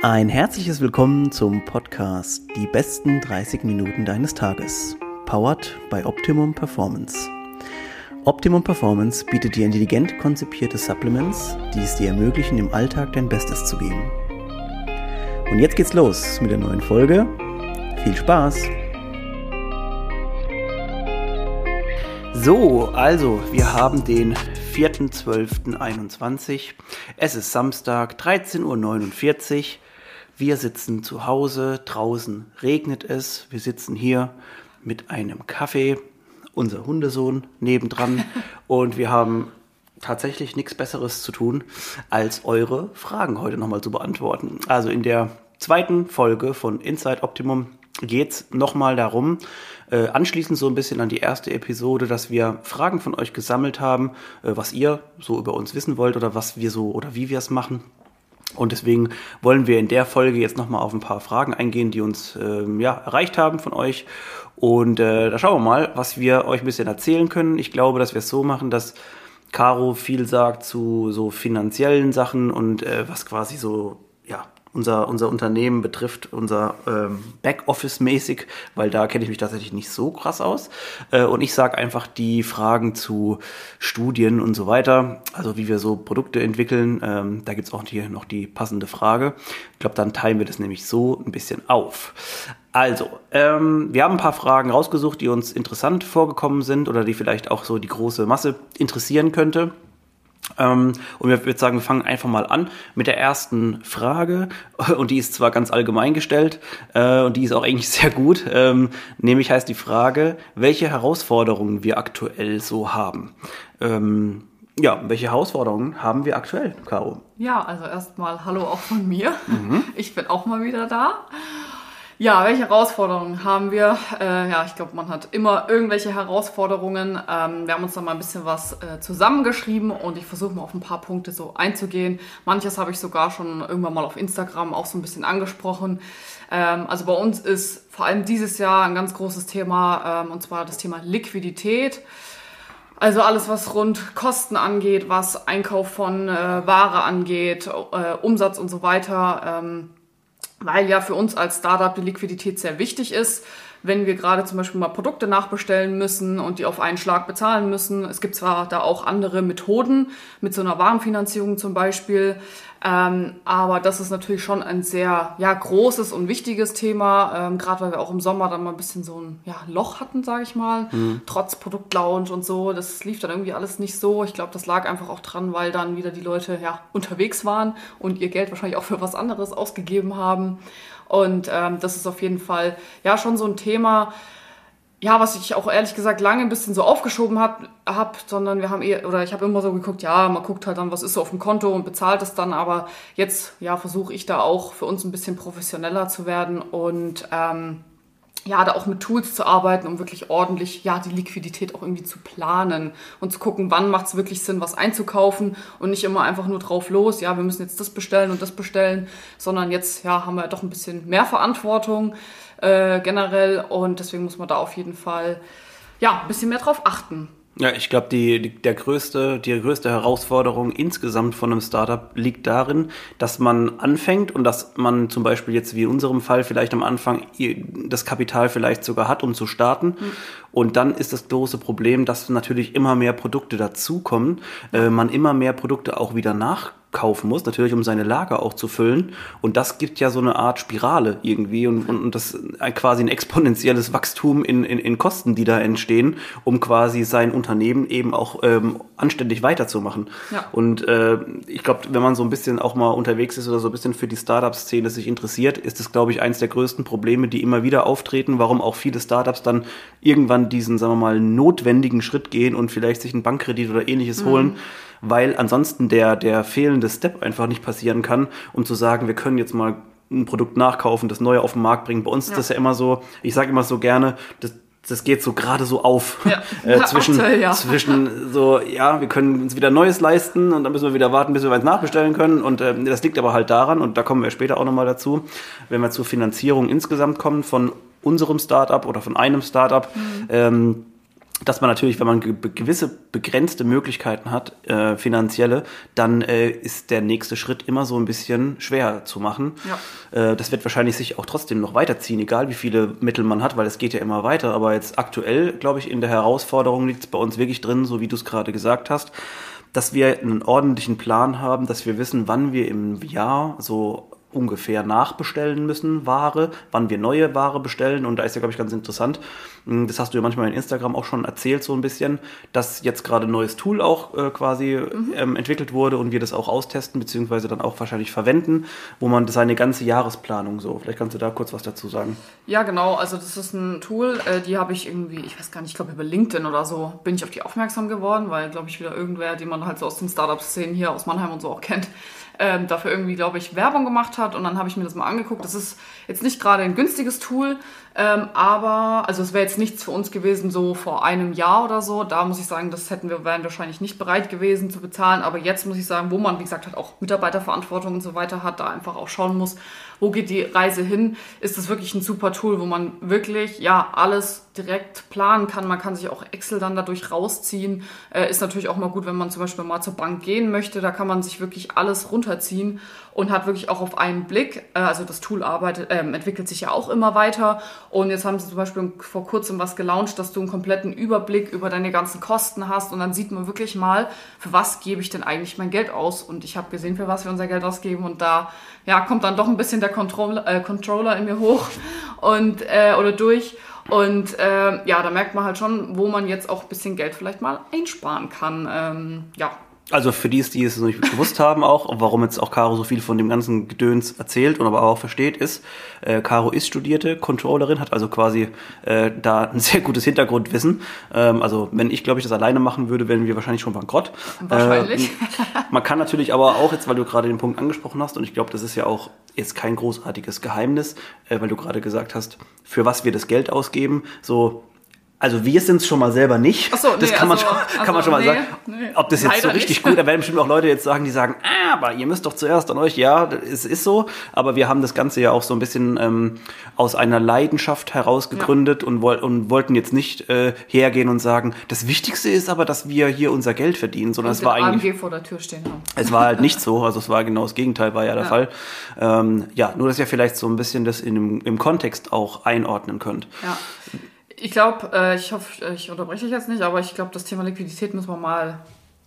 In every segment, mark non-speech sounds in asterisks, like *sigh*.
Ein herzliches Willkommen zum Podcast Die besten 30 Minuten deines Tages. Powered by Optimum Performance. Optimum Performance bietet dir intelligent konzipierte Supplements, die es dir ermöglichen, im Alltag dein Bestes zu geben. Und jetzt geht's los mit der neuen Folge. Viel Spaß! So, also, wir haben den 4.12.21. Es ist Samstag, 13.49 Uhr. Wir sitzen zu Hause, draußen regnet es. Wir sitzen hier mit einem Kaffee, unser Hundesohn nebendran *laughs* und wir haben tatsächlich nichts Besseres zu tun, als eure Fragen heute nochmal zu beantworten. Also in der zweiten Folge von Inside Optimum geht es nochmal darum, äh, anschließend so ein bisschen an die erste Episode, dass wir Fragen von euch gesammelt haben, äh, was ihr so über uns wissen wollt oder was wir so oder wie wir es machen. Und deswegen wollen wir in der Folge jetzt nochmal auf ein paar Fragen eingehen, die uns ähm, ja, erreicht haben von euch. Und äh, da schauen wir mal, was wir euch ein bisschen erzählen können. Ich glaube, dass wir es so machen, dass Caro viel sagt zu so finanziellen Sachen und äh, was quasi so ja, unser, unser Unternehmen betrifft, unser ähm, Backoffice-mäßig, weil da kenne ich mich tatsächlich nicht so krass aus. Äh, und ich sage einfach die Fragen zu Studien und so weiter, also wie wir so Produkte entwickeln. Ähm, da gibt's auch hier noch die passende Frage. Ich glaube, dann teilen wir das nämlich so ein bisschen auf. Also, ähm, wir haben ein paar Fragen rausgesucht, die uns interessant vorgekommen sind oder die vielleicht auch so die große Masse interessieren könnte. Ähm, und wir würden sagen, wir fangen einfach mal an mit der ersten Frage. *laughs* Und die ist zwar ganz allgemein gestellt äh, und die ist auch eigentlich *laughs* sehr gut. Ähm, nämlich heißt die Frage, welche Herausforderungen wir aktuell so haben. Ähm, ja, welche Herausforderungen haben wir aktuell, Caro? Ja, also erstmal Hallo auch von mir. Mhm. Ich bin auch mal wieder da. Ja, welche Herausforderungen haben wir? Äh, ja, ich glaube, man hat immer irgendwelche Herausforderungen. Ähm, wir haben uns da mal ein bisschen was äh, zusammengeschrieben und ich versuche mal auf ein paar Punkte so einzugehen. Manches habe ich sogar schon irgendwann mal auf Instagram auch so ein bisschen angesprochen. Ähm, also bei uns ist vor allem dieses Jahr ein ganz großes Thema ähm, und zwar das Thema Liquidität. Also alles, was rund Kosten angeht, was Einkauf von äh, Ware angeht, äh, Umsatz und so weiter. Weil ja für uns als Startup die Liquidität sehr wichtig ist. Wenn wir gerade zum Beispiel mal Produkte nachbestellen müssen und die auf einen Schlag bezahlen müssen. Es gibt zwar da auch andere Methoden, mit so einer Warenfinanzierung zum Beispiel, ähm, aber das ist natürlich schon ein sehr ja, großes und wichtiges Thema, ähm, gerade weil wir auch im Sommer dann mal ein bisschen so ein ja, Loch hatten, sage ich mal, mhm. trotz Produktlaunch und so. Das lief dann irgendwie alles nicht so. Ich glaube, das lag einfach auch dran, weil dann wieder die Leute ja, unterwegs waren und ihr Geld wahrscheinlich auch für was anderes ausgegeben haben. Und ähm, das ist auf jeden Fall ja schon so ein Thema, ja, was ich auch ehrlich gesagt lange ein bisschen so aufgeschoben habe, hab, sondern wir haben eher, oder ich habe immer so geguckt, ja, man guckt halt dann, was ist so auf dem Konto und bezahlt es dann, aber jetzt, ja, versuche ich da auch für uns ein bisschen professioneller zu werden und ähm, ja, da auch mit Tools zu arbeiten, um wirklich ordentlich, ja, die Liquidität auch irgendwie zu planen und zu gucken, wann macht es wirklich Sinn, was einzukaufen und nicht immer einfach nur drauf los, ja, wir müssen jetzt das bestellen und das bestellen, sondern jetzt, ja, haben wir doch ein bisschen mehr Verantwortung äh, generell und deswegen muss man da auf jeden Fall, ja, ein bisschen mehr drauf achten. Ja, ich glaube, die, die, der größte, die größte Herausforderung insgesamt von einem Startup liegt darin, dass man anfängt und dass man zum Beispiel jetzt wie in unserem Fall vielleicht am Anfang das Kapital vielleicht sogar hat, um zu starten. Mhm. Und dann ist das große Problem, dass natürlich immer mehr Produkte dazukommen, äh, man immer mehr Produkte auch wieder nach kaufen muss, natürlich um seine Lager auch zu füllen. Und das gibt ja so eine Art Spirale irgendwie und, und, und das quasi ein exponentielles Wachstum in, in, in Kosten, die da entstehen, um quasi sein Unternehmen eben auch ähm, anständig weiterzumachen. Ja. Und äh, ich glaube, wenn man so ein bisschen auch mal unterwegs ist oder so ein bisschen für die Startup-Szene sich interessiert, ist das, glaube ich, eins der größten Probleme, die immer wieder auftreten, warum auch viele Startups dann irgendwann diesen, sagen wir mal, notwendigen Schritt gehen und vielleicht sich einen Bankkredit oder ähnliches mhm. holen weil ansonsten der, der fehlende Step einfach nicht passieren kann, um zu sagen, wir können jetzt mal ein Produkt nachkaufen, das neue auf den Markt bringen. Bei uns ja. ist das ja immer so, ich sage immer so gerne, das, das geht so gerade so auf ja. *laughs* äh, zwischen, aktuell, ja. zwischen so, ja, wir können uns wieder Neues leisten und dann müssen wir wieder warten, bis wir eins nachbestellen können. Und äh, das liegt aber halt daran, und da kommen wir später auch nochmal dazu, wenn wir zur Finanzierung insgesamt kommen von unserem Startup oder von einem Startup, mhm. ähm, dass man natürlich, wenn man ge gewisse begrenzte Möglichkeiten hat, äh, finanzielle, dann äh, ist der nächste Schritt immer so ein bisschen schwer zu machen. Ja. Äh, das wird wahrscheinlich sich auch trotzdem noch weiterziehen, egal wie viele Mittel man hat, weil es geht ja immer weiter. Aber jetzt aktuell, glaube ich, in der Herausforderung liegt es bei uns wirklich drin, so wie du es gerade gesagt hast, dass wir einen ordentlichen Plan haben, dass wir wissen, wann wir im Jahr so ungefähr nachbestellen müssen, Ware, wann wir neue Ware bestellen. Und da ist ja, glaube ich, ganz interessant. Hm, das hast du ja manchmal in Instagram auch schon erzählt, so ein bisschen, dass jetzt gerade ein neues Tool auch äh, quasi mhm. ähm, entwickelt wurde und wir das auch austesten, beziehungsweise dann auch wahrscheinlich verwenden, wo man seine ganze Jahresplanung so. Vielleicht kannst du da kurz was dazu sagen. Ja, genau. Also, das ist ein Tool, äh, die habe ich irgendwie, ich weiß gar nicht, ich glaube über LinkedIn oder so, bin ich auf die aufmerksam geworden, weil, glaube ich, wieder irgendwer, den man halt so aus den Startup-Szenen hier aus Mannheim und so auch kennt, ähm, dafür irgendwie, glaube ich, Werbung gemacht hat. Und dann habe ich mir das mal angeguckt. Das ist jetzt nicht gerade ein günstiges Tool, ähm, aber, also es wäre jetzt nichts für uns gewesen, so vor einem Jahr oder so. Da muss ich sagen, das hätten wir, wären wahrscheinlich nicht bereit gewesen zu bezahlen. Aber jetzt muss ich sagen, wo man, wie gesagt, halt auch Mitarbeiterverantwortung und so weiter hat, da einfach auch schauen muss, wo geht die Reise hin, ist das wirklich ein super Tool, wo man wirklich, ja, alles direkt planen kann. Man kann sich auch Excel dann dadurch rausziehen. Äh, ist natürlich auch mal gut, wenn man zum Beispiel mal zur Bank gehen möchte. Da kann man sich wirklich alles runterziehen und hat wirklich auch auf einen Blick, äh, also das Tool arbeitet, äh, entwickelt sich ja auch immer weiter. Und jetzt haben sie zum Beispiel vor kurzem was gelauncht, dass du einen kompletten Überblick über deine ganzen Kosten hast und dann sieht man wirklich mal, für was gebe ich denn eigentlich mein Geld aus? Und ich habe gesehen, für was wir unser Geld ausgeben und da ja, kommt dann doch ein bisschen der Controller, äh, Controller in mir hoch *laughs* und äh, oder durch. Und äh, ja, da merkt man halt schon, wo man jetzt auch ein bisschen Geld vielleicht mal einsparen kann. Ähm, ja, also für die, die es noch nicht gewusst haben auch, warum jetzt auch Caro so viel von dem ganzen Gedöns erzählt und aber auch versteht, ist, äh, Caro ist studierte Controllerin, hat also quasi äh, da ein *laughs* sehr gutes Hintergrundwissen. Ähm, also wenn ich, glaube ich, das alleine machen würde, wären wir wahrscheinlich schon bankrott. Wahrscheinlich. Äh, man kann natürlich aber auch jetzt, weil du gerade den Punkt angesprochen hast, und ich glaube, das ist ja auch jetzt kein großartiges Geheimnis, äh, weil du gerade gesagt hast, für was wir das Geld ausgeben, so also wir sind es schon mal selber nicht. Ach so, das nee, kann, man also, schon, kann man schon mal nee, sagen. Nee, Ob das jetzt so richtig nicht. gut, da werden bestimmt auch Leute jetzt sagen, die sagen, ah, aber ihr müsst doch zuerst an euch. Ja, es ist so. Aber wir haben das Ganze ja auch so ein bisschen ähm, aus einer Leidenschaft heraus gegründet ja. und, und, wollten jetzt nicht äh, hergehen und sagen, das Wichtigste ist aber, dass wir hier unser Geld verdienen, sondern und es war eigentlich. AMG vor der Tür stehen haben. Es war halt nicht so. Also es war genau das Gegenteil, war ja der ja. Fall. Ähm, ja, nur dass ihr vielleicht so ein bisschen das in im Kontext auch einordnen könnt. Ja. Ich glaube, äh, ich hoffe, ich unterbreche dich jetzt nicht, aber ich glaube, das Thema Liquidität müssen wir mal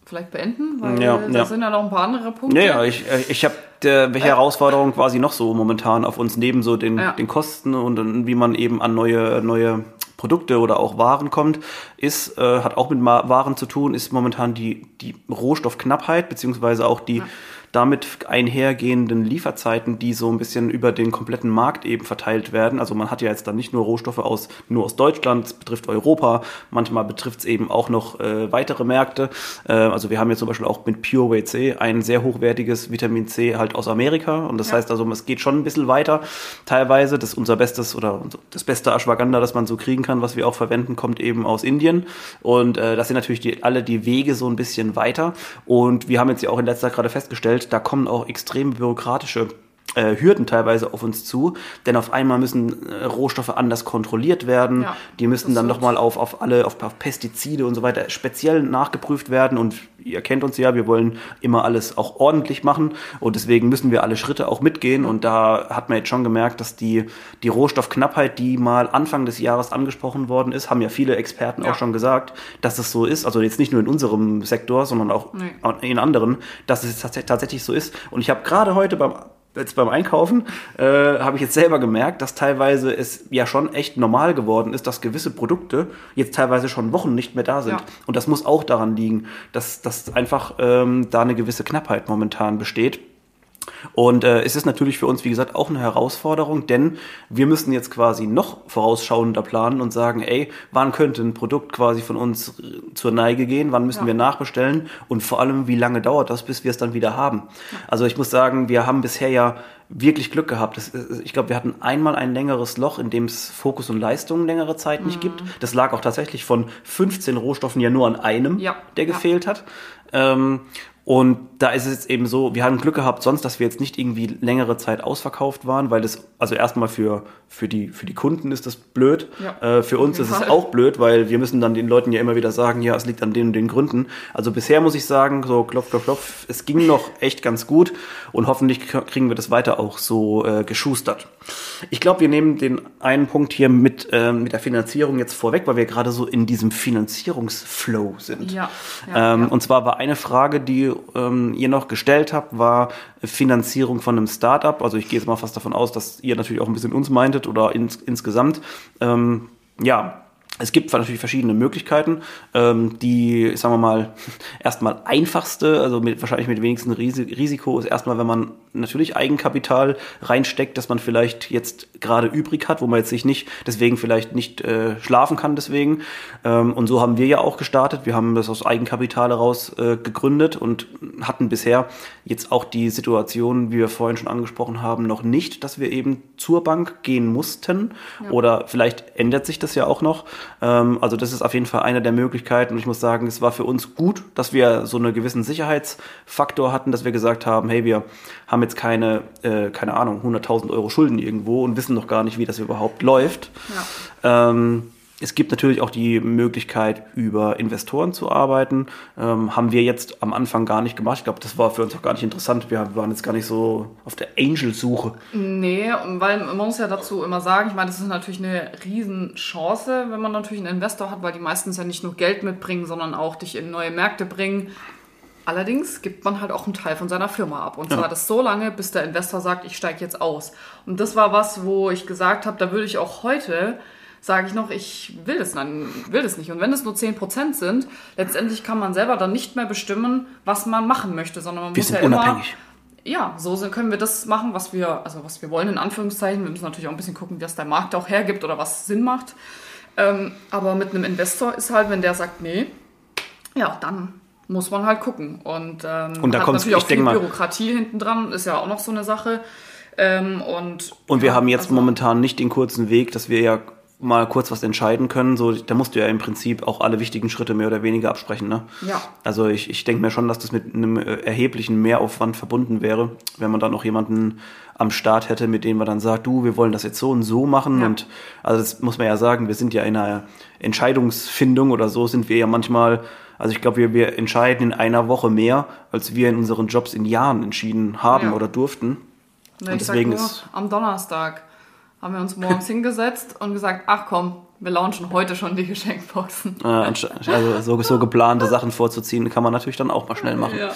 vielleicht beenden, weil ja, da ja. sind ja noch ein paar andere Punkte. Ja, ja ich, äh, ich habe welche Herausforderungen quasi noch so momentan auf uns neben so den, ja. den Kosten und, wie man eben an neue, neue Produkte oder auch Waren kommt, ist, äh, hat auch mit Waren zu tun, ist momentan die, die Rohstoffknappheit, beziehungsweise auch die, damit einhergehenden Lieferzeiten, die so ein bisschen über den kompletten Markt eben verteilt werden. Also man hat ja jetzt dann nicht nur Rohstoffe aus, nur aus Deutschland, es betrifft Europa, manchmal betrifft es eben auch noch äh, weitere Märkte. Äh, also wir haben jetzt zum Beispiel auch mit Pure Way C ein sehr hochwertiges Vitamin C halt aus Amerika und das ja. heißt also, es geht schon ein bisschen weiter teilweise. Das ist unser bestes oder das beste Ashwagandha, das man so kriegen kann, was wir auch verwenden, kommt eben aus Indien und äh, das sind natürlich die, alle die Wege so ein bisschen weiter und wir haben jetzt ja auch in letzter Zeit gerade festgestellt, da kommen auch extrem bürokratische äh, Hürden teilweise auf uns zu, denn auf einmal müssen äh, Rohstoffe anders kontrolliert werden. Ja, die müssen dann nochmal auf, auf alle, auf, auf, Pestizide und so weiter speziell nachgeprüft werden. Und ihr kennt uns ja, wir wollen immer alles auch ordentlich machen und deswegen müssen wir alle Schritte auch mitgehen. Und da hat man jetzt schon gemerkt, dass die, die Rohstoffknappheit, die mal Anfang des Jahres angesprochen worden ist, haben ja viele Experten ja. auch schon gesagt, dass es so ist. Also jetzt nicht nur in unserem Sektor, sondern auch nee. in anderen, dass es tatsächlich so ist. Und ich habe gerade heute beim jetzt beim Einkaufen äh, habe ich jetzt selber gemerkt, dass teilweise es ja schon echt normal geworden ist, dass gewisse Produkte jetzt teilweise schon Wochen nicht mehr da sind. Ja. Und das muss auch daran liegen, dass, dass einfach ähm, da eine gewisse Knappheit momentan besteht. Und äh, es ist natürlich für uns, wie gesagt, auch eine Herausforderung, denn wir müssen jetzt quasi noch vorausschauender planen und sagen, ey, wann könnte ein Produkt quasi von uns zur Neige gehen, wann müssen ja. wir nachbestellen und vor allem, wie lange dauert das, bis wir es dann wieder haben. Also ich muss sagen, wir haben bisher ja wirklich Glück gehabt. Das, ich glaube, wir hatten einmal ein längeres Loch, in dem es Fokus und Leistung längere Zeit nicht mhm. gibt. Das lag auch tatsächlich von 15 Rohstoffen ja nur an einem, ja. der gefehlt ja. hat. Ähm, Und da ist es jetzt eben so, wir haben Glück gehabt sonst, dass wir jetzt nicht irgendwie längere Zeit ausverkauft waren, weil das, also erstmal für, für, die, für die Kunden ist das blöd. Ja, äh, für uns ist Fall. es auch blöd, weil wir müssen dann den Leuten ja immer wieder sagen, ja, es liegt an den und den Gründen. Also bisher muss ich sagen, so klopf, klopf, klopf, es ging *laughs* noch echt ganz gut und hoffentlich kriegen wir das weiter auch so äh, geschustert. Ich glaube, wir nehmen den einen Punkt hier mit, ähm, mit der Finanzierung jetzt vorweg, weil wir gerade so in diesem Finanzierungsflow sind. Ja, ja, ähm, ja. Und zwar war eine Frage, die ähm, ihr noch gestellt habt, war Finanzierung von einem Startup. Also ich gehe jetzt mal fast davon aus, dass ihr natürlich auch ein bisschen uns meintet oder ins, insgesamt. Ähm, ja, es gibt natürlich verschiedene Möglichkeiten. Ähm, die, sagen wir mal, *laughs* erstmal einfachste, also mit, wahrscheinlich mit wenigsten Risi Risiko, ist erstmal, wenn man natürlich Eigenkapital reinsteckt, dass man vielleicht jetzt gerade übrig hat, wo man jetzt sich nicht, deswegen vielleicht nicht äh, schlafen kann deswegen. Ähm, und so haben wir ja auch gestartet. Wir haben das aus Eigenkapital heraus äh, gegründet und hatten bisher jetzt auch die Situation, wie wir vorhin schon angesprochen haben, noch nicht, dass wir eben zur Bank gehen mussten. Oder vielleicht ändert sich das ja auch noch. Ähm, also das ist auf jeden Fall eine der Möglichkeiten. Und ich muss sagen, es war für uns gut, dass wir so einen gewissen Sicherheitsfaktor hatten, dass wir gesagt haben, hey, wir haben jetzt keine, äh, keine Ahnung, 100.000 Euro Schulden irgendwo und wissen noch gar nicht, wie das überhaupt läuft. Ähm, es gibt natürlich auch die Möglichkeit, über Investoren zu arbeiten. Ähm, haben wir jetzt am Anfang gar nicht gemacht. Ich glaube, das war für uns auch gar nicht interessant. Wir waren jetzt gar nicht so auf der Angel-Suche. Nee, weil man muss ja dazu immer sagen, ich meine, das ist natürlich eine Riesenchance, wenn man natürlich einen Investor hat, weil die meistens ja nicht nur Geld mitbringen, sondern auch dich in neue Märkte bringen. Allerdings gibt man halt auch einen Teil von seiner Firma ab. Und zwar das so lange, bis der Investor sagt, ich steige jetzt aus. Und das war was, wo ich gesagt habe, da würde ich auch heute, sage ich noch, ich will das, dann, will das nicht. Und wenn es nur 10% sind, letztendlich kann man selber dann nicht mehr bestimmen, was man machen möchte, sondern man Wir muss sind ja immer unabhängig. ja, so können wir das machen, was wir, also was wir wollen, in Anführungszeichen. Wir müssen natürlich auch ein bisschen gucken, was der Markt auch hergibt oder was Sinn macht. Ähm, aber mit einem Investor ist halt, wenn der sagt, nee, ja, dann muss man halt gucken. Und, ähm, Und da hat kommt's- natürlich auch viel Bürokratie hinten dran, ist ja auch noch so eine Sache. Ähm, und, Und wir ja, haben jetzt also- momentan nicht den kurzen Weg, dass wir ja mal kurz was entscheiden können. So, da musst du ja im Prinzip auch alle wichtigen Schritte mehr oder weniger absprechen. Ne? Ja. Also ich, ich denke mir schon, dass das mit einem äh, erheblichen Mehraufwand verbunden wäre, wenn man dann noch jemanden am Start hätte, mit dem man dann sagt, du, wir wollen das jetzt so und so machen. Ja. Und also das muss man ja sagen, wir sind ja in einer Entscheidungsfindung oder so sind wir ja manchmal, also ich glaube, wir, wir entscheiden in einer Woche mehr, als wir in unseren Jobs in Jahren entschieden haben Ja. oder durften. Ne, Und deswegen nur, ist- am Donnerstag haben wir uns morgens hingesetzt und gesagt, ach komm, wir launchen heute schon die Geschenkboxen. Also so, so geplante Sachen vorzuziehen, kann man natürlich dann auch mal schnell machen. Ja.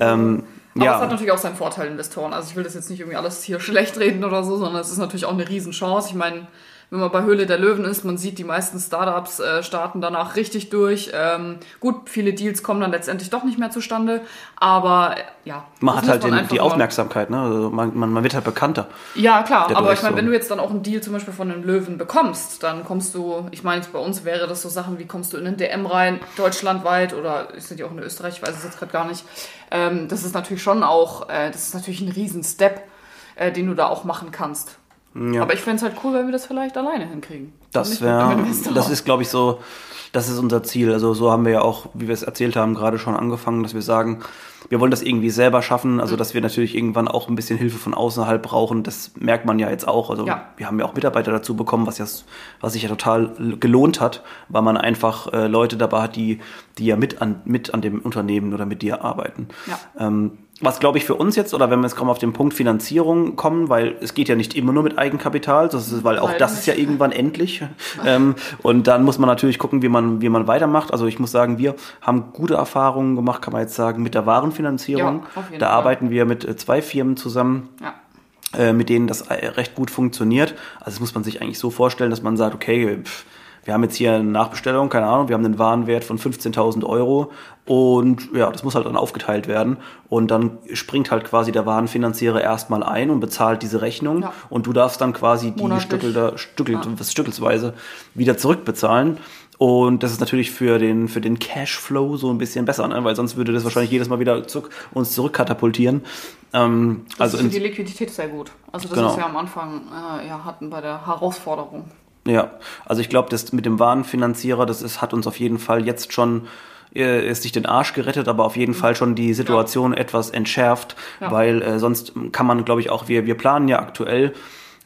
Ähm, Aber ja. es hat natürlich auch seinen Vorteil, Investoren. Also ich will das jetzt nicht irgendwie alles hier schlecht reden oder so, sondern es ist natürlich auch eine Riesenchance. Ich meine, wenn man bei Höhle der Löwen ist, man sieht, die meisten Startups äh, starten danach richtig durch. Ähm, gut, viele Deals kommen dann letztendlich doch nicht mehr zustande, aber äh, ja. man das hat halt den, einfach die Aufmerksamkeit, ne? Also man, man, man wird halt bekannter. Ja, klar, aber ich meine, so. wenn du jetzt dann auch einen Deal zum Beispiel von einem Löwen bekommst, dann kommst du, ich meine, bei uns wäre das so Sachen wie, kommst du in den DM rein, deutschlandweit oder ist die auch in Österreich, ich weiß es jetzt gerade gar nicht. Ähm, das ist natürlich schon auch, äh, das ist natürlich ein Riesen-Step, äh, den du da auch machen kannst. Ja. Aber ich fände es halt cool, wenn wir das vielleicht alleine hinkriegen. Das wäre, das ist, glaube ich, so, das ist unser Ziel. Also so haben wir ja auch, wie wir es erzählt haben, gerade schon angefangen, dass wir sagen, wir wollen das irgendwie selber schaffen. Mhm. Also dass wir natürlich irgendwann auch ein bisschen Hilfe von außerhalb brauchen. Das merkt man ja jetzt auch. Also Ja. wir haben ja auch Mitarbeiter dazu bekommen, was ja, was sich ja total gelohnt hat, weil man einfach äh, Leute dabei hat, die, die ja mit an, mit an dem Unternehmen oder mit dir arbeiten. Ja. Ähm, was glaube ich für uns jetzt, oder wenn wir jetzt kaum auf den Punkt Finanzierung kommen, weil es geht ja nicht immer nur mit Eigenkapital, das ist, weil auch Leider das ist ja irgendwann endlich. ähm, und dann muss man natürlich gucken, wie man, wie man weitermacht. Also ich muss sagen, wir haben gute Erfahrungen gemacht, kann man jetzt sagen, mit der Warenfinanzierung. Ja, da Fall. arbeiten wir mit äh, zwei Firmen zusammen Ja. äh, mit denen das äh, recht gut funktioniert. Also das muss man sich eigentlich so vorstellen, dass man sagt, okay, pff, wir haben jetzt hier eine Nachbestellung, keine Ahnung, wir haben einen Warenwert von 15.000 Euro und ja, das muss halt dann aufgeteilt werden und dann springt halt quasi der Warenfinanzierer erstmal ein und bezahlt diese Rechnung Ja. und du darfst dann quasi die. Stückel da, Stückel, Ja. stückelsweise wieder zurückbezahlen. Und das ist natürlich für den, für den Cashflow so ein bisschen besser, ne? weil sonst würde das wahrscheinlich jedes Mal wieder zurück, uns zurückkatapultieren. Ähm, Das also ist für die Liquidität sehr gut. Also das Genau. ist ja am Anfang äh, ja, hatten bei der Herausforderung. Ja, also ich glaube, das mit dem Warenfinanzierer, das ist, hat uns auf jeden Fall jetzt schon äh, ist nicht den Arsch gerettet, aber auf jeden Fall schon die Situation ja. etwas entschärft, ja. weil äh, sonst kann man, glaube ich, auch, wir, wir planen ja aktuell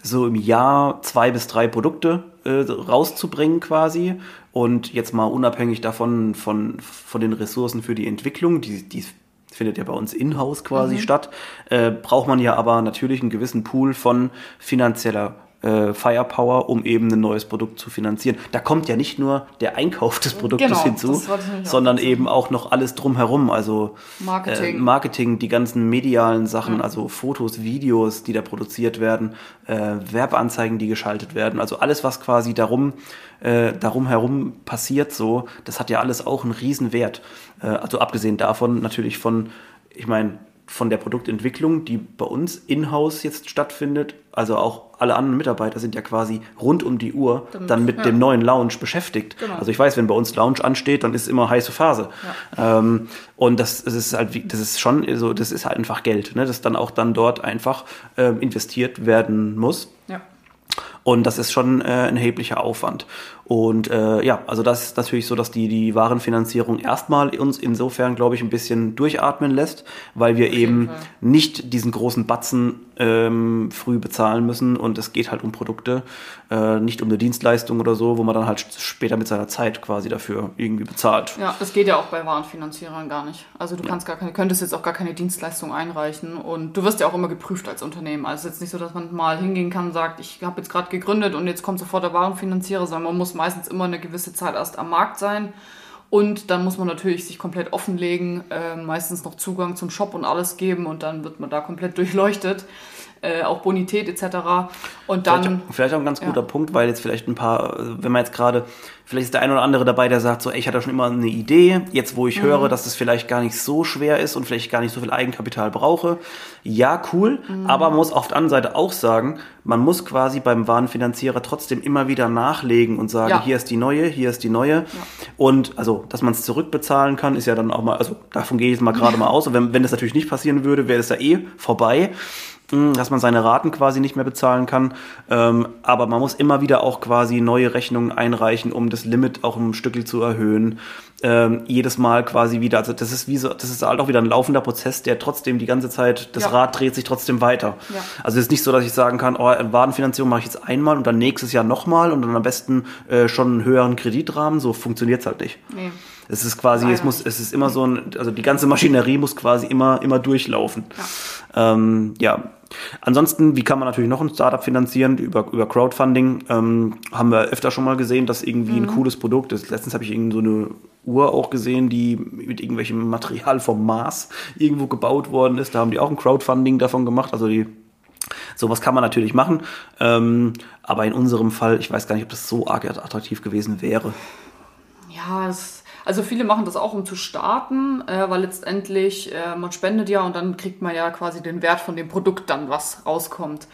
so im Jahr zwei bis drei Produkte äh, rauszubringen quasi. Und jetzt mal unabhängig davon, von, von den Ressourcen für die Entwicklung, die, die findet ja bei uns in-house quasi mhm. statt, äh, braucht man ja aber natürlich einen gewissen Pool von finanzieller äh, Firepower, um eben ein neues Produkt zu finanzieren. Da kommt ja nicht nur der Einkauf des Produktes genau, hinzu, sondern eben auch noch alles drumherum, also Marketing, äh, Marketing die ganzen medialen Sachen, mhm. also Fotos, Videos, die da produziert werden, äh, Werbeanzeigen, die geschaltet werden, also alles, was quasi darum, äh, darum herum passiert, so, das hat ja alles auch einen riesen Wert. Äh, also abgesehen davon natürlich von, ich meine, von der Produktentwicklung, die bei uns in-house jetzt stattfindet, also auch alle anderen Mitarbeiter sind ja quasi rund um die Uhr Damit, dann mit ja. dem neuen Lounge beschäftigt. Genau. Also ich weiß, wenn bei uns Lounge ansteht, dann ist immer heiße Phase. Ja. Ähm, und das, das, ist halt, das ist schon so, das ist halt einfach Geld, ne, das dann auch dann dort einfach ähm, investiert werden muss. Ja. Und das ist schon äh, ein erheblicher Aufwand. Und äh, ja, also das ist natürlich so, dass die, die Warenfinanzierung erstmal uns insofern, glaube ich, ein bisschen durchatmen lässt, weil wir eben Fall. nicht diesen großen Batzen ähm, früh bezahlen müssen und es geht halt um Produkte, äh, nicht um eine Dienstleistung oder so, wo man dann halt später mit seiner Zeit quasi dafür irgendwie bezahlt. Ja, das geht ja auch bei Warenfinanzierern gar nicht. Also du ja. kannst gar keine, könntest jetzt auch gar keine Dienstleistung einreichen und du wirst ja auch immer geprüft als Unternehmen. Also es ist jetzt nicht so, dass man mal hingehen kann und sagt, ich habe jetzt gerade gegründet und jetzt kommt sofort der Warenfinanzierer, sondern man muss meistens immer eine gewisse Zeit erst am Markt sein. Und dann muss man natürlich sich komplett offenlegen, äh, meistens noch Zugang zum Shop und alles geben und dann wird man da komplett *laughs* durchleuchtet. Äh, auch Bonität etc. Und dann. Vielleicht, vielleicht auch ein ganz guter ja. Punkt, weil jetzt vielleicht ein paar, wenn man jetzt gerade Vielleicht ist der ein oder andere dabei, der sagt so, ey, ich hatte schon immer eine Idee, jetzt wo ich mhm. höre, dass es vielleicht gar nicht so schwer ist und vielleicht gar nicht so viel Eigenkapital brauche. Ja, cool, mhm. aber man muss auf der anderen Seite auch sagen, man muss quasi beim Warenfinanzierer trotzdem immer wieder nachlegen und sagen, ja. hier ist die neue, hier ist die neue. Ja. Und also, dass man es zurückbezahlen kann, ist ja dann auch mal, also davon gehe ich jetzt mal gerade mal aus. Und wenn, wenn das natürlich nicht passieren würde, wäre es da eh vorbei hm, dass man seine Raten quasi nicht mehr bezahlen kann. Ähm, aber man muss immer wieder auch quasi neue Rechnungen einreichen, um das Limit auch ein Stückel zu erhöhen. Ähm, jedes Mal quasi wieder. Also das ist wie so, das ist halt auch wieder ein laufender Prozess, der trotzdem die ganze Zeit, das ja. Rad dreht sich trotzdem weiter. Ja. Also es ist nicht so, dass ich sagen kann, oh, Warenfinanzierung mache ich jetzt einmal und dann nächstes Jahr nochmal und dann am besten äh, schon einen höheren Kreditrahmen. So funktioniert es halt nicht. Nee. Es ist quasi, es muss, es ist immer so ein, also die ganze Maschinerie muss quasi immer, immer durchlaufen. Ja. Ähm, ja. Ansonsten, wie kann man natürlich noch ein Startup finanzieren? Über, über Crowdfunding ähm, haben wir öfter schon mal gesehen, dass irgendwie mhm. ein cooles Produkt ist. Letztens habe ich irgendwie so eine Uhr auch gesehen, die mit irgendwelchem Material vom Mars irgendwo gebaut worden ist. Da haben die auch ein Crowdfunding davon gemacht. Also die Sowas kann man natürlich machen, ähm, aber in unserem Fall, ich weiß gar nicht, ob das so arg attraktiv gewesen wäre. Ja, es also viele machen das auch, um zu starten, äh, weil letztendlich äh, man spendet ja und dann kriegt man ja quasi den Wert von dem Produkt dann, was rauskommt.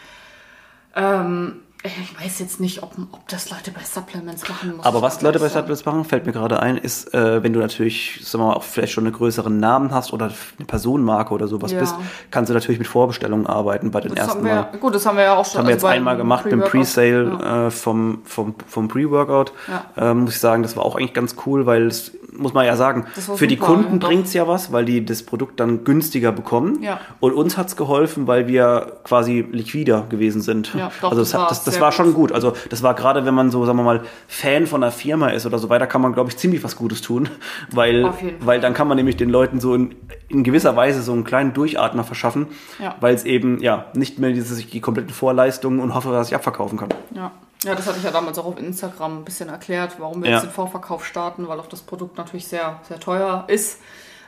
Ähm, ich weiß jetzt nicht, ob, ob das Leute bei Supplements machen muss. Aber was Leute bei Supplements machen, fällt mir gerade ein, ist, äh, wenn du natürlich, sagen wir mal, auch vielleicht schon einen größeren Namen hast oder eine Personenmarke oder sowas ja. bist, kannst du natürlich mit Vorbestellungen arbeiten bei den das ersten wir, Mal. Gut, das haben wir ja auch schon. Das haben wir also jetzt einmal gemacht beim Pre-Sale ja. äh, vom, vom, vom Pre-Workout. Ja. Ähm, muss ich sagen, das war auch eigentlich ganz cool, weil es muss man ja sagen, für die Kunden bringt es ja was, weil die das Produkt dann günstiger bekommen. Ja. Und uns hat es geholfen, weil wir quasi liquider gewesen sind. Ja, doch, also das, das, das, das war schon gut. Also das war gerade, wenn man so, sagen wir mal, Fan von einer Firma ist oder so weiter, kann man, glaube ich, ziemlich was Gutes tun. *laughs* Weil, weil dann kann man nämlich den Leuten so in, in gewisser Weise so einen kleinen Durchatmer verschaffen, ja. weil es eben ja nicht mehr diese, die kompletten Vorleistungen und hoffe, dass ich abverkaufen kann. Ja. Ja, das hatte ich ja damals auch auf Instagram ein bisschen erklärt, warum wir ja. jetzt den Vorverkauf starten, weil auch das Produkt natürlich sehr, sehr teuer ist.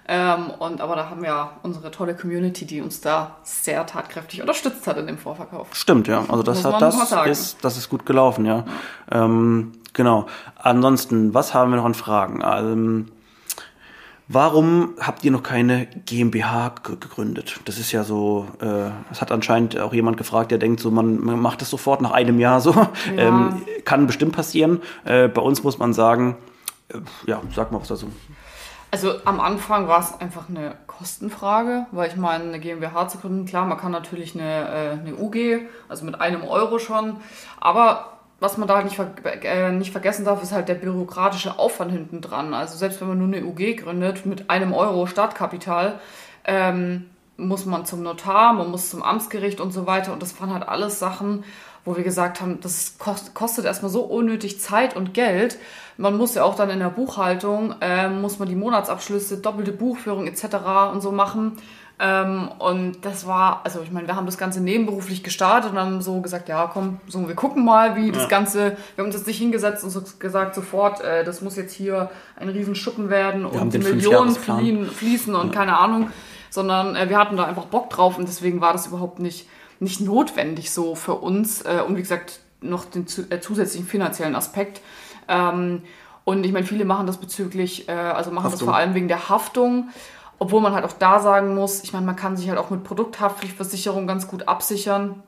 Ähm, und aber da haben wir unsere tolle Community, die uns da sehr tatkräftig unterstützt hat in dem Vorverkauf. Stimmt, ja. Also das hat das ist, das ist gut gelaufen, ja. ja. Ähm, genau. Ansonsten, was haben wir noch an Fragen? Also, Warum habt ihr noch keine GmbH gegründet? Das ist ja so, äh, das hat anscheinend auch jemand gefragt, der denkt so, man, man macht das sofort nach einem Jahr so. *laughs* Ja. Ähm, kann bestimmt passieren. Äh, bei uns muss man sagen, äh, ja, sag mal was dazu. Also am Anfang war es einfach eine Kostenfrage, weil ich meine, eine GmbH zu gründen, klar, man kann natürlich eine, äh, eine UG, also mit einem Euro schon, aber was man da halt nicht, ver äh, nicht vergessen darf, ist halt der bürokratische Aufwand hinten dran. Also selbst wenn man nur eine UG gründet mit einem Euro Startkapital, ähm, muss man zum Notar, man muss zum Amtsgericht und so weiter. Und das waren halt alles Sachen, wo wir gesagt haben, das kostet erstmal so unnötig Zeit und Geld. Man muss ja auch dann in der Buchhaltung, äh, muss man die Monatsabschlüsse, doppelte Buchführung etc. und so machen. Ähm, und das war, also ich meine, wir haben das Ganze nebenberuflich gestartet und haben so gesagt, ja komm, so wir gucken mal, wie ja. das Ganze, wir haben uns jetzt nicht hingesetzt und so gesagt sofort, äh, das muss jetzt hier ein Riesenschuppen werden wir und Millionen fliehen, fließen und ja. keine Ahnung, sondern äh, wir hatten da einfach Bock drauf und deswegen war das überhaupt nicht, nicht notwendig so für uns äh, und wie gesagt, noch den zu, äh, zusätzlichen finanziellen Aspekt. Ähm, und ich meine, viele machen das bezüglich, äh, also machen Haftung. das vor allem wegen der Haftung. Obwohl man halt auch da sagen muss, ich meine, man kann sich halt auch mit Produkthaftpflichtversicherung ganz gut absichern.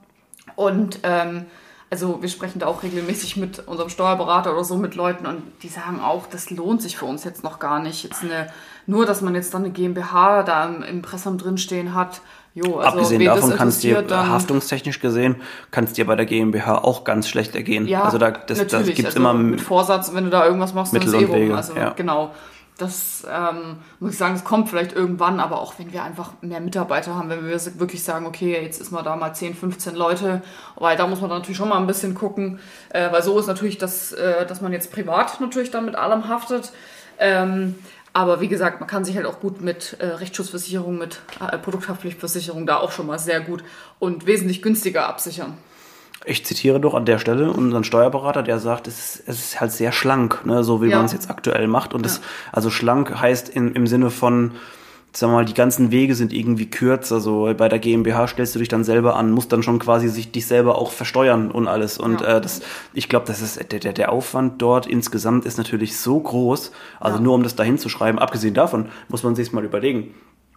Und ähm, also wir sprechen da auch regelmäßig mit unserem Steuerberater oder so mit Leuten und die sagen auch, das lohnt sich für uns jetzt noch gar nicht. Jetzt eine, nur, dass man jetzt dann eine GmbH da im Impressum drinstehen hat. Jo, also Abgesehen davon kannst dir haftungstechnisch gesehen, kannst dir bei der GmbH auch ganz schlecht ergehen. Ja, also da das, das gibt's also immer mit Vorsatz, wenn du da irgendwas machst, Mittel dann ist eh rum. Also ja. genau das ähm, muss ich sagen, das kommt vielleicht irgendwann, aber auch wenn wir einfach mehr Mitarbeiter haben, wenn wir wirklich sagen, okay, jetzt ist man da mal 10, 15 Leute, weil da muss man natürlich schon mal ein bisschen gucken, äh, weil so ist natürlich, dass, äh, dass man jetzt privat natürlich dann mit allem haftet. Ähm, aber wie gesagt, man kann sich halt auch gut mit äh, Rechtsschutzversicherung, mit äh, Produkthaftpflichtversicherung da auch schon mal sehr gut und wesentlich günstiger absichern. Ich zitiere doch an der Stelle unseren Steuerberater, der sagt, es ist, es ist halt sehr schlank, ne, so wie ja. man es jetzt aktuell macht. Und es, also schlank heißt in, im Sinne von, sag mal, die ganzen Wege sind irgendwie kürzer. So bei der GmbH stellst du dich dann selber an, musst dann schon quasi sich dich selber auch versteuern und alles. Und ja. äh, das, ich glaube, das ist der, der, der Aufwand dort insgesamt ist natürlich so groß. Also ja. nur um das dahin zu schreiben. Abgesehen davon muss man sich mal überlegen.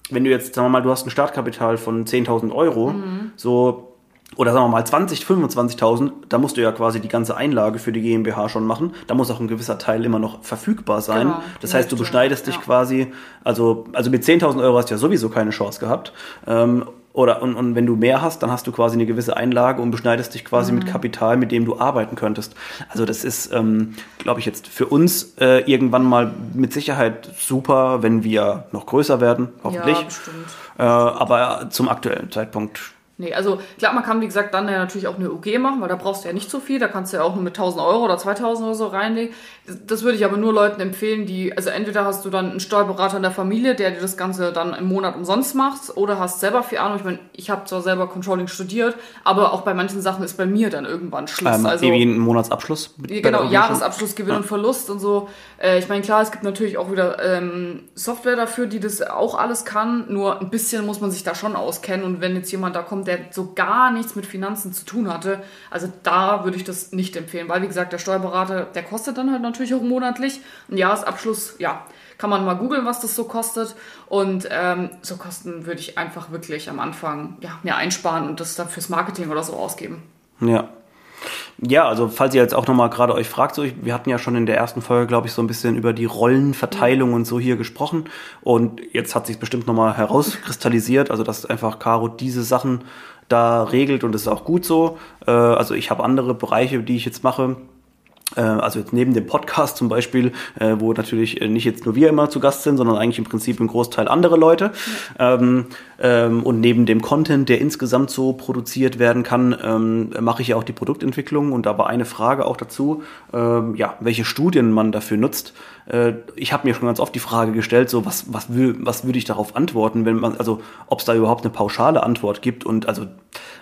Wenn du jetzt, sagen wir mal, du hast ein Startkapital von 10.000 Euro, mhm. so oder sagen wir mal 20, 25.000, da musst du ja quasi die ganze Einlage für die GmbH schon machen. Da muss auch ein gewisser Teil immer noch verfügbar sein. Genau. Das heißt, du beschneidest dich ja. quasi, also, also mit 10.000 Euro hast du ja sowieso keine Chance gehabt. Ähm, oder und, und wenn du mehr hast, dann hast du quasi eine gewisse Einlage und beschneidest dich quasi mhm. mit Kapital, mit dem du arbeiten könntest. Also das ist, ähm, glaube ich, jetzt für uns äh, irgendwann mal mit Sicherheit super, wenn wir noch größer werden, hoffentlich. Ja, bestimmt. Äh, aber zum aktuellen Zeitpunkt Nee, also klar, man kann wie gesagt dann ja natürlich auch eine UG machen, weil da brauchst du ja nicht so viel, da kannst du ja auch nur mit 1000 Euro oder 2000 oder so reinlegen. Das würde ich aber nur Leuten empfehlen, die, also entweder hast du dann einen Steuerberater in der Familie, der dir das Ganze dann im Monat umsonst macht, oder hast selber viel Ahnung. Ich meine, ich habe zwar selber Controlling studiert, aber auch bei manchen Sachen ist bei mir dann irgendwann Schluss. Ähm, also wie ein Monatsabschluss? Genau, Jahresabschluss, Gewinn ja. und Verlust und so. Äh, ich meine, klar, es gibt natürlich auch wieder ähm, Software dafür, die das auch alles kann, nur ein bisschen muss man sich da schon auskennen und wenn jetzt jemand da kommt, der so gar nichts mit Finanzen zu tun hatte, also da würde ich das nicht empfehlen, weil wie gesagt, der Steuerberater, der kostet dann halt natürlich auch monatlich. Ein Jahresabschluss, ja, kann man mal googeln, was das so kostet. Und ähm, so Kosten würde ich einfach wirklich am Anfang ja, mehr einsparen und das dann fürs Marketing oder so ausgeben. Ja, ja, also falls ihr jetzt auch nochmal gerade euch fragt, so, wir hatten ja schon in der ersten Folge, glaube ich, so ein bisschen über die Rollenverteilung und so hier gesprochen. Und jetzt hat sich bestimmt nochmal herauskristallisiert, also dass einfach Caro diese Sachen da regelt und das ist auch gut so. Äh, also ich habe andere Bereiche, die ich jetzt mache, also jetzt neben dem Podcast zum Beispiel, äh, wo natürlich nicht jetzt nur wir immer zu Gast sind, sondern eigentlich im Prinzip ein Großteil andere Leute. Ja. Ähm, ähm, und neben dem Content, der insgesamt so produziert werden kann, ähm, mache ich ja auch die Produktentwicklung. Und da war eine Frage auch dazu, ja, welche Studien man dafür nutzt. Äh, ich habe mir schon ganz oft die Frage gestellt, so was, was, will, was würde ich darauf antworten, wenn man, also ob es da überhaupt eine pauschale Antwort gibt. Und also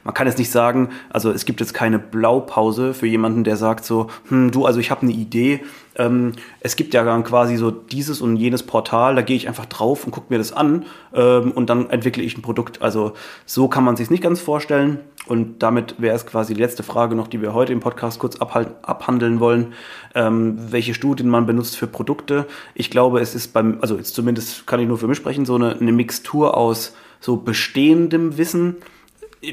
man kann jetzt nicht sagen, also es gibt jetzt keine Blaupause für jemanden, der sagt so, hm, du, also ich habe eine Idee, ähm, es gibt ja dann quasi so dieses und jenes Portal, da gehe ich einfach drauf und gucke mir das an ähm, und dann entwickle ich ein Produkt. Also so kann man sich nicht ganz vorstellen. Und damit wäre es quasi die letzte Frage noch, die wir heute im Podcast kurz abhandeln wollen. Ähm, welche Studien man benutzt für Produkte. Ich glaube, es ist beim, also jetzt zumindest kann ich nur für mich sprechen, so eine, eine Mixtur aus so bestehendem Wissen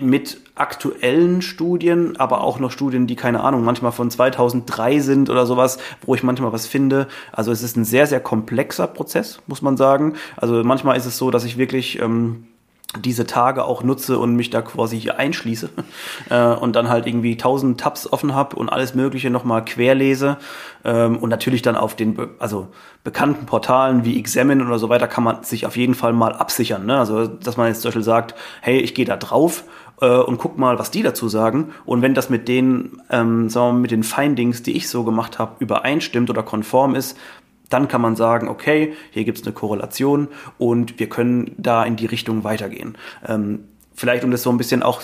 mit aktuellen Studien, aber auch noch Studien, die keine Ahnung, manchmal von 2003 sind oder sowas, wo ich manchmal was finde. Also es ist ein sehr, sehr komplexer Prozess, muss man sagen. Also manchmal ist es so, dass ich wirklich ähm, diese Tage auch nutze und mich da quasi hier einschließe *laughs* äh, und dann halt irgendwie tausend Tabs offen habe und alles Mögliche nochmal querlese ähm, und natürlich dann auf den be also bekannten Portalen wie Examine oder so weiter kann man sich auf jeden Fall mal absichern. Ne? Also dass man jetzt zum Beispiel sagt, hey, ich gehe da drauf äh, und guck mal, was die dazu sagen. Und wenn das mit den, ähm, sagen wir mal, mit den Findings, die ich so gemacht habe, übereinstimmt oder konform ist, dann kann man sagen, okay, hier gibt es eine Korrelation und wir können da in die Richtung weitergehen. Ähm, vielleicht um das so ein bisschen auch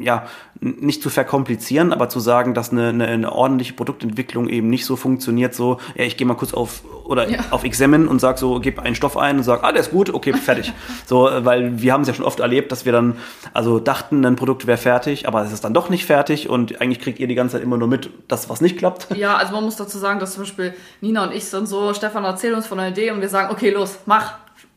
ja, nicht zu verkomplizieren, aber zu sagen, dass eine, eine, eine ordentliche Produktentwicklung eben nicht so funktioniert, so, ja, ich gehe mal kurz auf oder ja. auf Examine und sag so, gib einen Stoff ein und sag, ah, der ist gut, okay, fertig. *laughs* so, weil wir haben es ja schon oft erlebt, dass wir dann also dachten, ein Produkt wäre fertig, aber es ist dann doch nicht fertig und eigentlich kriegt ihr die ganze Zeit immer nur mit, dass was nicht klappt. *laughs* Ja, also man muss dazu sagen, dass zum Beispiel Nina und ich sind so, Stefan erzählt uns von einer Idee und wir sagen, okay, los, mach,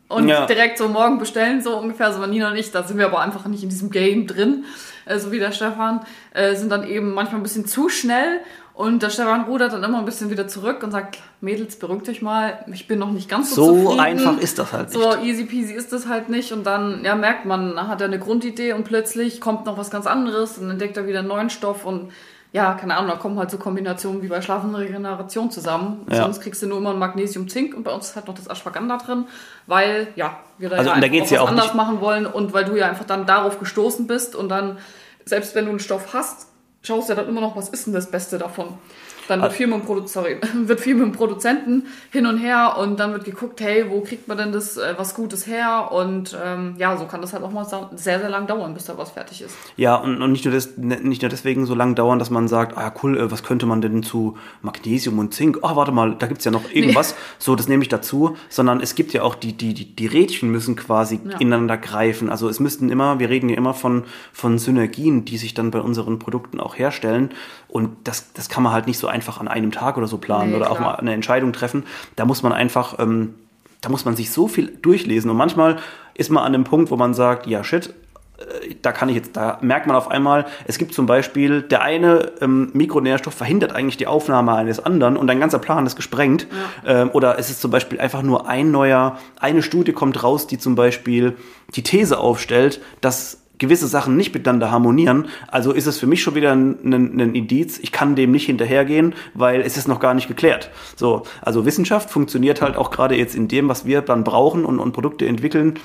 und ja. direkt so morgen bestellen, so ungefähr. So, Nina und ich, da sind wir aber einfach nicht in diesem Game drin, äh, so wie der Stefan, äh, sind dann eben manchmal ein bisschen zu schnell. Und der Stefan rudert dann immer ein bisschen wieder zurück und sagt, Mädels, beruhigt euch mal, ich bin noch nicht ganz so, so zufrieden. So einfach ist das halt nicht. So easy peasy ist das halt nicht. Und dann, ja, merkt man, hat er eine Grundidee und plötzlich kommt noch was ganz anderes und entdeckt er wieder einen neuen Stoff und ja, keine Ahnung, da kommen halt so Kombinationen wie bei Schlaf und Regeneration zusammen. Ja. Sonst kriegst du nur immer ein Magnesium, Zink und bei uns ist halt noch das Ashwagandha drin, weil ja, wir da, also, ja da geht's ja auch anders machen wollen und weil du ja einfach dann darauf gestoßen bist und dann, selbst wenn du einen Stoff hast, schaust du ja dann immer noch, was ist denn das Beste davon? Dann wird viel, mit dem Produ sorry, *laughs* wird viel mit dem Produzenten hin und her und dann wird geguckt, hey, wo kriegt man denn das äh, was Gutes her? Und ähm, ja, so kann das halt auch mal sehr, sehr lang dauern, bis da was fertig ist. Ja, und, und nicht, nur das, ne, nicht nur deswegen so lang dauern, dass man sagt, ah cool, äh, was könnte man denn zu Magnesium und Zink? Ah, oh, warte mal, da gibt's ja noch irgendwas. Nee. So, das nehme ich dazu. Sondern es gibt ja auch die, die, die, die Rädchen müssen quasi ja. ineinander greifen. Also es müssten immer, wir reden ja immer von, von Synergien, die sich dann bei unseren Produkten auch herstellen. Und das, das kann man halt nicht so einfach an einem Tag oder so planen nee, oder klar. auch mal eine Entscheidung treffen. Da muss man einfach, ähm, da muss man sich so viel durchlesen. Und manchmal ist man an dem Punkt, wo man sagt, ja shit, äh, da kann ich jetzt, da merkt man auf einmal, es gibt zum Beispiel, der eine ähm, Mikronährstoff verhindert eigentlich die Aufnahme eines anderen und dein ganzer Plan ist gesprengt. Ja. Ähm, oder es ist zum Beispiel einfach nur ein neuer, eine Studie kommt raus, die zum Beispiel die These aufstellt, dass gewisse Sachen nicht miteinander harmonieren, also ist es für mich schon wieder ein, ein, ein, Indiz, ich kann dem nicht hinterhergehen, weil es ist noch gar nicht geklärt. So, also Wissenschaft funktioniert halt auch gerade jetzt in dem, was wir dann brauchen und, und Produkte entwickeln,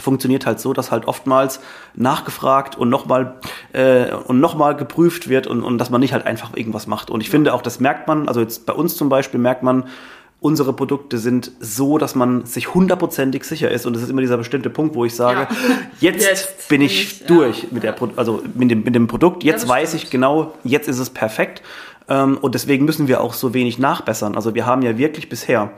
funktioniert halt so, dass halt oftmals nachgefragt und nochmal äh, und nochmal geprüft wird und, und dass man nicht halt einfach irgendwas macht. Und ich finde auch, das merkt man, also jetzt bei uns zum Beispiel merkt man, unsere Produkte sind so, dass man sich hundertprozentig sicher ist. Und das ist immer dieser bestimmte Punkt, wo ich sage, ja. *laughs* jetzt, jetzt, bin ich, ich durch ja. mit der, also mit dem, mit dem Produkt. Jetzt weiß stimmt. ich genau, jetzt ist es perfekt. Ähm, und deswegen müssen wir auch so wenig nachbessern. Also wir haben ja wirklich bisher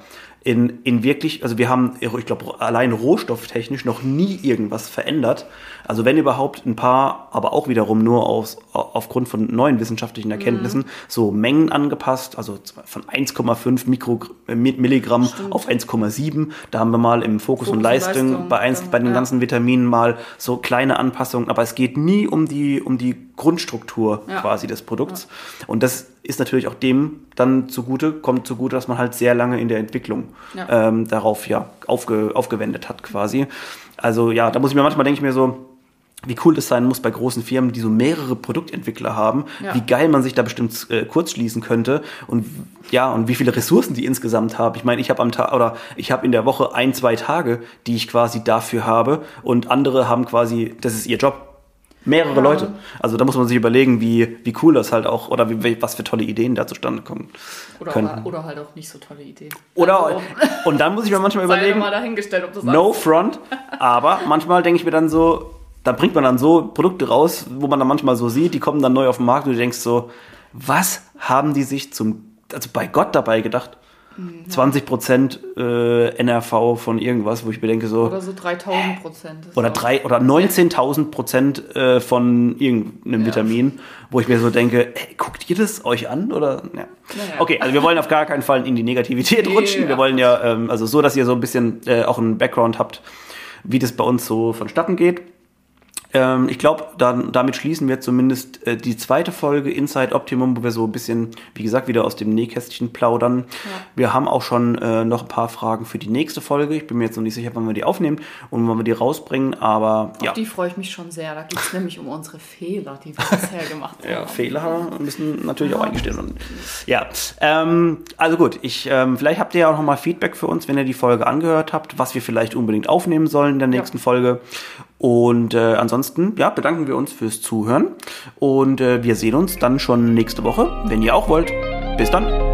in, in wirklich, also wir haben, ich glaube, allein rohstofftechnisch noch nie irgendwas verändert. Also wenn überhaupt ein paar, aber auch wiederum nur aus, aufgrund von neuen wissenschaftlichen Erkenntnissen, mhm. so Mengen angepasst, also von 1,5 Mikro, äh, Milligramm Stimmt. auf 1,7. Da haben wir mal im Fokus, Fokus und Leistung, Leistung bei, eins, bei den ja. ganzen Vitaminen mal so kleine Anpassungen, aber es geht nie um die, um die Grundstruktur ja. quasi des Produkts. Ja. Und das ist natürlich auch dem dann zugute, kommt zugute, dass man halt sehr lange in der Entwicklung ähm, darauf ja aufge, aufgewendet hat quasi. Also ja, da muss ich mir manchmal denke ich mir so, wie cool das sein muss bei großen Firmen, die so mehrere Produktentwickler haben, ja. wie geil man sich da bestimmt äh, kurz schließen könnte und ja, und wie viele Ressourcen die insgesamt haben. Ich meine, ich habe am Tag oder ich habe in der Woche ein, zwei Tage, die ich quasi dafür habe und andere haben quasi, das ist ihr Job. Mehrere ja. Leute. Also da muss man sich überlegen, wie, wie cool das halt auch oder wie, was für tolle Ideen da zustande kommen. Oder, könnten. oder halt auch nicht so tolle Ideen. Oder also, *laughs* und dann muss ich mir manchmal *laughs* überlegen. Mal dahingestellt, ob das no front, aber *laughs* manchmal denke ich mir dann so, da bringt man dann so Produkte raus, wo man dann manchmal so sieht, die kommen dann neu auf den Markt und du denkst so, was haben die sich zum, also bei Gott dabei gedacht? Mhm. 20 Prozent äh, NRV von irgendwas, wo ich mir denke so. Oder so 3000 Prozent. Oder, drei, oder 19.000 Prozent äh, von irgendeinem ja. Vitamin, wo ich mir so denke, ey, guckt ihr das euch an? Oder, ja. Naja. Okay, also wir wollen auf gar keinen Fall in die Negativität *laughs* rutschen. Ja. Wir wollen ja, ähm, also so, dass ihr so ein bisschen äh, auch einen Background habt, wie das bei uns so vonstatten geht. Ähm, ich glaube, damit schließen wir zumindest äh, die zweite Folge Inside Optimum, wo wir so ein bisschen, wie gesagt, wieder aus dem Nähkästchen plaudern. Ja. Wir haben auch schon äh, noch ein paar Fragen für die nächste Folge. Ich bin mir jetzt noch nicht sicher, wann wir die aufnehmen und wann wir die rausbringen, aber Auf ja. die freue ich mich schon sehr. Da geht es nämlich um unsere Fehler, die wir bisher gemacht haben. Ja, Fehler müssen natürlich auch eingestehen. Und, ja, ähm, also gut, ich, ähm, vielleicht habt ihr ja auch noch mal Feedback für uns, wenn ihr die Folge angehört habt, was wir vielleicht unbedingt aufnehmen sollen in der nächsten ja. Folge. Und äh, ansonsten, ja, bedanken wir uns fürs Zuhören und äh, wir sehen uns dann schon nächste Woche, wenn ihr auch wollt. Bis dann.